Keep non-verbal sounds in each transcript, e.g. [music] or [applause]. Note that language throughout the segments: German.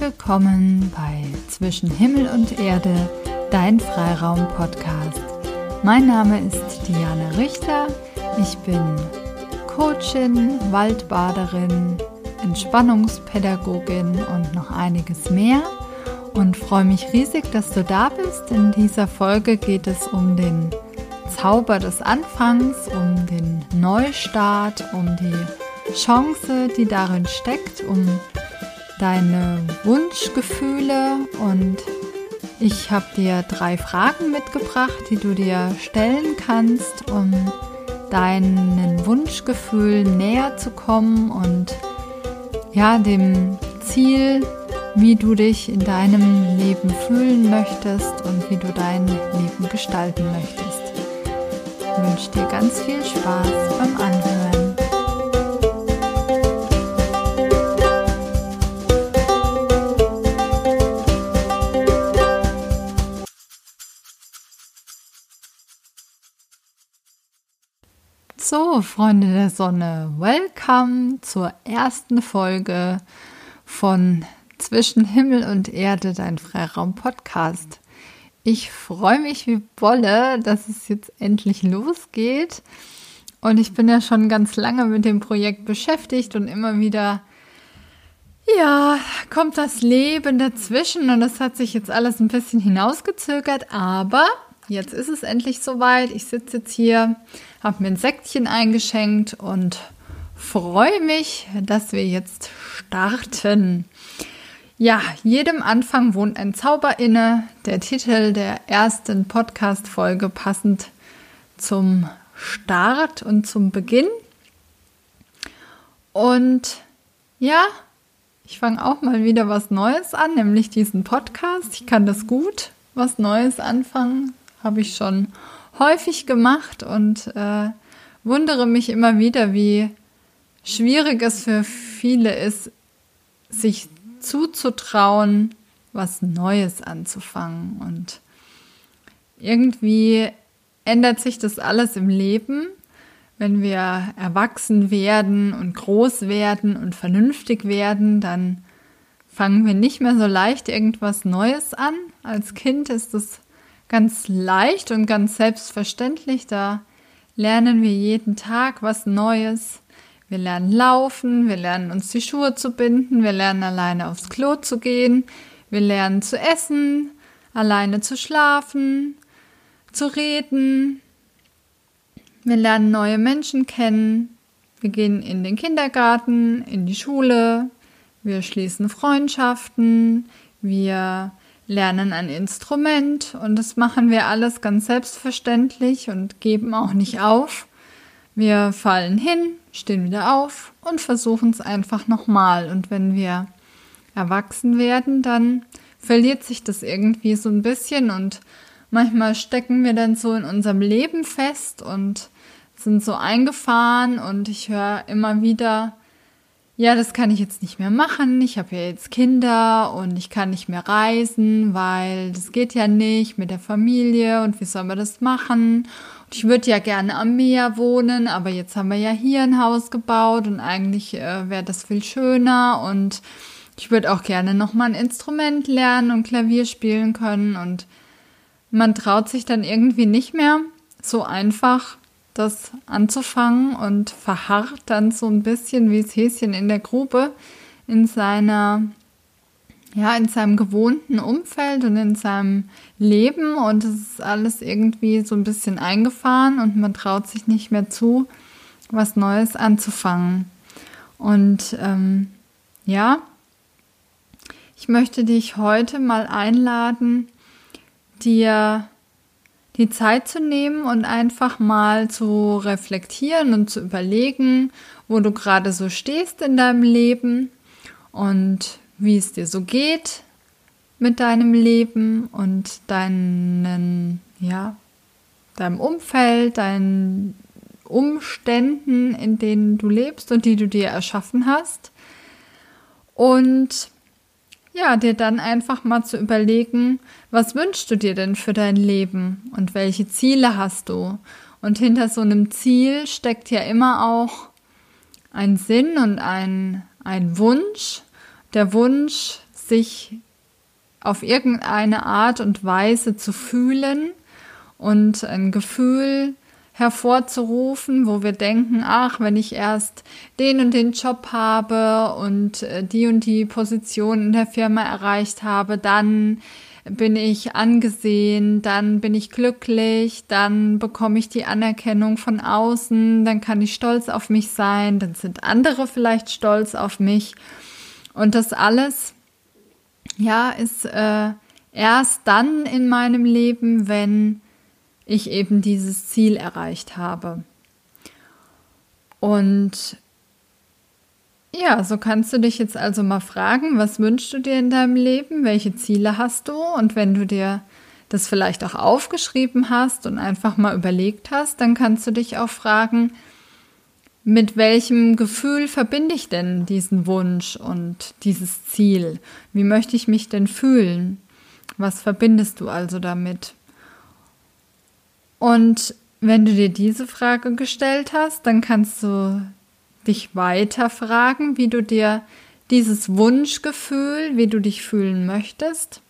willkommen bei Zwischen Himmel und Erde, dein Freiraum-Podcast. Mein Name ist Diana Richter. Ich bin Coachin, Waldbaderin, Entspannungspädagogin und noch einiges mehr und freue mich riesig, dass du da bist. In dieser Folge geht es um den Zauber des Anfangs, um den Neustart, um die Chance, die darin steckt, um deine Wunschgefühle und ich habe dir drei Fragen mitgebracht, die du dir stellen kannst, um deinen Wunschgefühlen näher zu kommen und ja, dem Ziel, wie du dich in deinem Leben fühlen möchtest und wie du dein Leben gestalten möchtest. Ich wünsche dir ganz viel Spaß beim Anhören. So, Freunde der Sonne, welcome zur ersten Folge von Zwischen Himmel und Erde, dein Freiraum-Podcast. Ich freue mich wie Bolle, dass es jetzt endlich losgeht. Und ich bin ja schon ganz lange mit dem Projekt beschäftigt und immer wieder, ja, kommt das Leben dazwischen und das hat sich jetzt alles ein bisschen hinausgezögert, aber jetzt ist es endlich soweit. Ich sitze jetzt hier, habe mir ein Säckchen eingeschenkt und freue mich, dass wir jetzt starten. Ja, jedem Anfang wohnt ein Zauber inne. Der Titel der ersten Podcast-Folge passend zum Start und zum Beginn. Und ja, ich fange auch mal wieder was Neues an, nämlich diesen Podcast. Ich kann das gut, was Neues anfangen habe ich schon häufig gemacht und äh, wundere mich immer wieder, wie schwierig es für viele ist, sich zuzutrauen, was Neues anzufangen. Und irgendwie ändert sich das alles im Leben, wenn wir erwachsen werden und groß werden und vernünftig werden, dann fangen wir nicht mehr so leicht irgendwas Neues an. Als Kind ist es ganz leicht und ganz selbstverständlich. Da lernen wir jeden Tag was Neues. Wir lernen laufen, wir lernen uns die Schuhe zu binden, wir lernen alleine aufs Klo zu gehen, wir lernen zu essen, alleine zu schlafen, zu reden. Wir lernen neue Menschen kennen. Wir gehen in den Kindergarten, in die Schule. Wir schließen Freundschaften. Wir lernen ein Instrument und das machen wir alles ganz selbstverständlich und geben auch nicht auf. Wir fallen hin, stehen wieder auf und versuchen es einfach nochmal. Und wenn wir erwachsen werden, dann verliert sich das irgendwie so ein bisschen und manchmal stecken wir dann so in unserem Leben fest und sind so eingefahren und ich höre immer wieder, ja, das kann ich jetzt nicht mehr machen. Ich habe ja jetzt Kinder und ich kann nicht mehr reisen, weil das geht ja nicht mit der Familie und wie soll man das machen? Und ich würde ja gerne am Meer wohnen, aber jetzt haben wir ja hier ein Haus gebaut und eigentlich äh, wäre das viel schöner und ich würde auch gerne noch mal ein Instrument lernen und Klavier spielen können und man traut sich dann irgendwie nicht mehr so einfach das anzufangen und verharrt dann so ein bisschen wie das Häschen in der Grube in seiner ja, in seinem gewohnten Umfeld und in seinem Leben und es ist alles irgendwie so ein bisschen eingefahren und man traut sich nicht mehr zu, was Neues anzufangen. Und ähm, ja, ich möchte dich heute mal einladen, dir die Zeit zu nehmen und einfach mal zu reflektieren und zu überlegen, wo du gerade so stehst in deinem Leben und wie es dir so geht mit deinem Leben und deinen, ja, deinem Umfeld, deinen Umständen, in denen du lebst und die du dir erschaffen hast. Und ja, dir dann einfach mal zu überlegen, was wünschst du dir denn für dein Leben und welche Ziele hast du? Und hinter so einem Ziel steckt ja immer auch ein Sinn und ein, ein Wunsch. Der Wunsch sich auf irgendeine Art und Weise zu fühlen und ein Gefühl hervorzurufen, wo wir denken, ach, wenn ich erst den und den Job habe und äh, die und die Position in der Firma erreicht habe, dann bin ich angesehen, dann bin ich glücklich, dann bekomme ich die Anerkennung von außen, dann kann ich stolz auf mich sein, dann sind andere vielleicht stolz auf mich. Und das alles, ja, ist äh, erst dann in meinem Leben, wenn ich eben dieses Ziel erreicht habe. Und ja, so kannst du dich jetzt also mal fragen, was wünschst du dir in deinem Leben, welche Ziele hast du und wenn du dir das vielleicht auch aufgeschrieben hast und einfach mal überlegt hast, dann kannst du dich auch fragen, mit welchem Gefühl verbinde ich denn diesen Wunsch und dieses Ziel? Wie möchte ich mich denn fühlen? Was verbindest du also damit? Und wenn du dir diese Frage gestellt hast, dann kannst du dich weiter fragen, wie du dir dieses Wunschgefühl, wie du dich fühlen möchtest,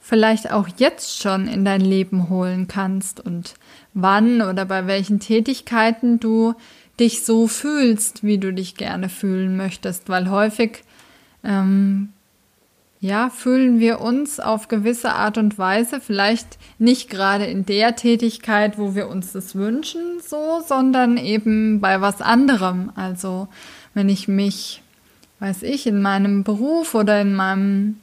vielleicht auch jetzt schon in dein Leben holen kannst und wann oder bei welchen Tätigkeiten du dich so fühlst, wie du dich gerne fühlen möchtest, weil häufig ähm, ja, fühlen wir uns auf gewisse Art und Weise, vielleicht nicht gerade in der Tätigkeit, wo wir uns das wünschen, so, sondern eben bei was anderem. Also, wenn ich mich, weiß ich, in meinem Beruf oder in meinem,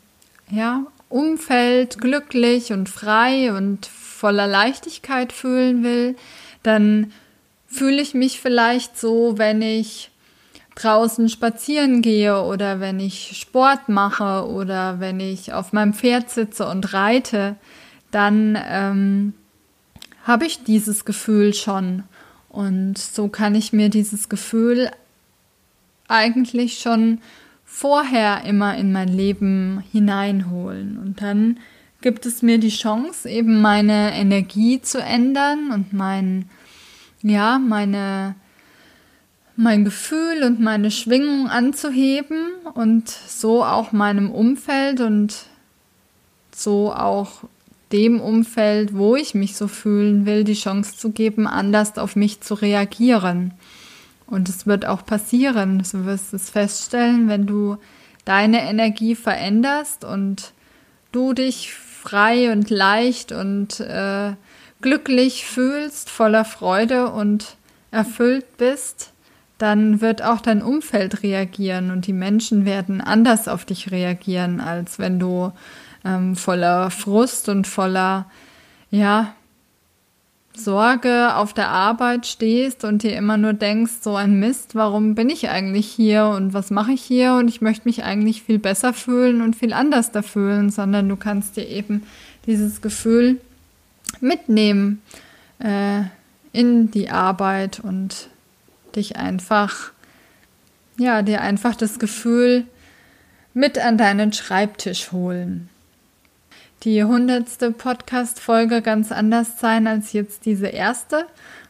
ja, Umfeld glücklich und frei und voller Leichtigkeit fühlen will, dann fühle ich mich vielleicht so, wenn ich draußen spazieren gehe oder wenn ich Sport mache oder wenn ich auf meinem Pferd sitze und reite, dann ähm, habe ich dieses Gefühl schon. Und so kann ich mir dieses Gefühl eigentlich schon vorher immer in mein Leben hineinholen. Und dann gibt es mir die Chance, eben meine Energie zu ändern und mein, ja, meine mein Gefühl und meine Schwingung anzuheben und so auch meinem Umfeld und so auch dem Umfeld, wo ich mich so fühlen will, die Chance zu geben, anders auf mich zu reagieren. Und es wird auch passieren. Du wirst es feststellen, wenn du deine Energie veränderst und du dich frei und leicht und äh, glücklich fühlst, voller Freude und erfüllt bist, dann wird auch dein Umfeld reagieren und die Menschen werden anders auf dich reagieren, als wenn du ähm, voller Frust und voller, ja, Sorge auf der Arbeit stehst und dir immer nur denkst, so ein Mist, warum bin ich eigentlich hier und was mache ich hier? Und ich möchte mich eigentlich viel besser fühlen und viel anders da fühlen, sondern du kannst dir eben dieses Gefühl mitnehmen äh, in die Arbeit und dich einfach, ja, dir einfach das Gefühl mit an deinen Schreibtisch holen. Die hundertste Podcast-Folge ganz anders sein als jetzt diese erste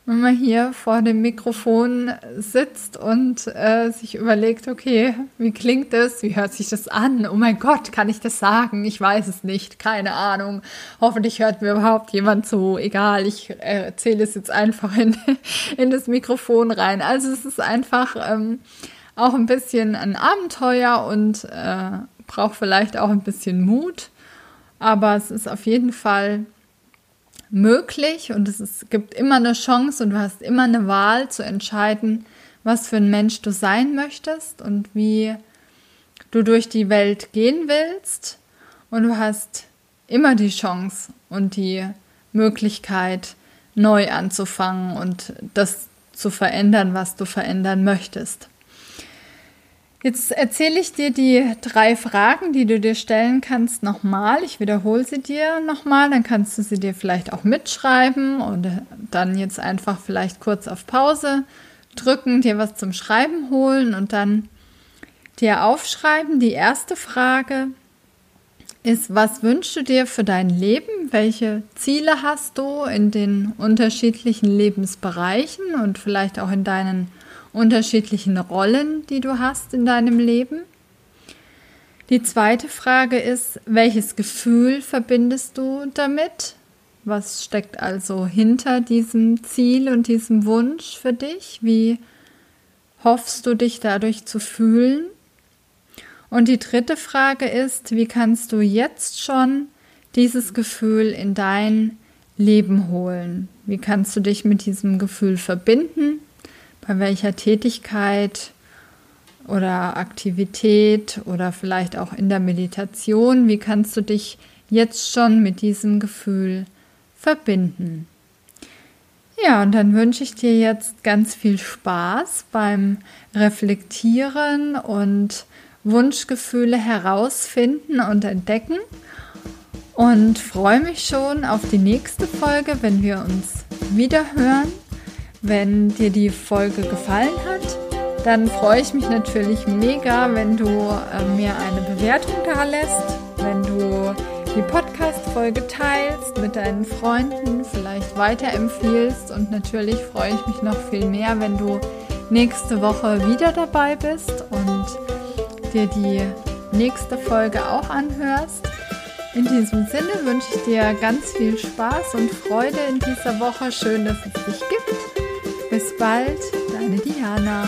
wenn man hier vor dem Mikrofon sitzt und äh, sich überlegt, okay, wie klingt das? Wie hört sich das an? Oh mein Gott, kann ich das sagen? Ich weiß es nicht, keine Ahnung. Hoffentlich hört mir überhaupt jemand zu. Egal, ich äh, erzähle es jetzt einfach in, [laughs] in das Mikrofon rein. Also es ist einfach ähm, auch ein bisschen ein Abenteuer und äh, braucht vielleicht auch ein bisschen Mut. Aber es ist auf jeden Fall möglich und es ist, gibt immer eine Chance und du hast immer eine Wahl zu entscheiden, was für ein Mensch du sein möchtest und wie du durch die Welt gehen willst. Und du hast immer die Chance und die Möglichkeit, neu anzufangen und das zu verändern, was du verändern möchtest. Jetzt erzähle ich dir die drei Fragen, die du dir stellen kannst, nochmal. Ich wiederhole sie dir nochmal, dann kannst du sie dir vielleicht auch mitschreiben und dann jetzt einfach vielleicht kurz auf Pause drücken, dir was zum Schreiben holen und dann dir aufschreiben. Die erste Frage ist, was wünschst du dir für dein Leben? Welche Ziele hast du in den unterschiedlichen Lebensbereichen und vielleicht auch in deinen unterschiedlichen Rollen, die du hast in deinem Leben. Die zweite Frage ist, welches Gefühl verbindest du damit? Was steckt also hinter diesem Ziel und diesem Wunsch für dich? Wie hoffst du dich dadurch zu fühlen? Und die dritte Frage ist, wie kannst du jetzt schon dieses Gefühl in dein Leben holen? Wie kannst du dich mit diesem Gefühl verbinden? Bei welcher Tätigkeit oder Aktivität oder vielleicht auch in der Meditation? Wie kannst du dich jetzt schon mit diesem Gefühl verbinden? Ja, und dann wünsche ich dir jetzt ganz viel Spaß beim Reflektieren und Wunschgefühle herausfinden und entdecken. Und freue mich schon auf die nächste Folge, wenn wir uns wieder hören. Wenn dir die Folge gefallen hat, dann freue ich mich natürlich mega, wenn du äh, mir eine Bewertung da lässt, wenn du die Podcast-Folge teilst mit deinen Freunden, vielleicht weiterempfiehlst und natürlich freue ich mich noch viel mehr, wenn du nächste Woche wieder dabei bist und dir die nächste Folge auch anhörst. In diesem Sinne wünsche ich dir ganz viel Spaß und Freude in dieser Woche. Schön, dass es dich gibt. Bis bald, deine Diana.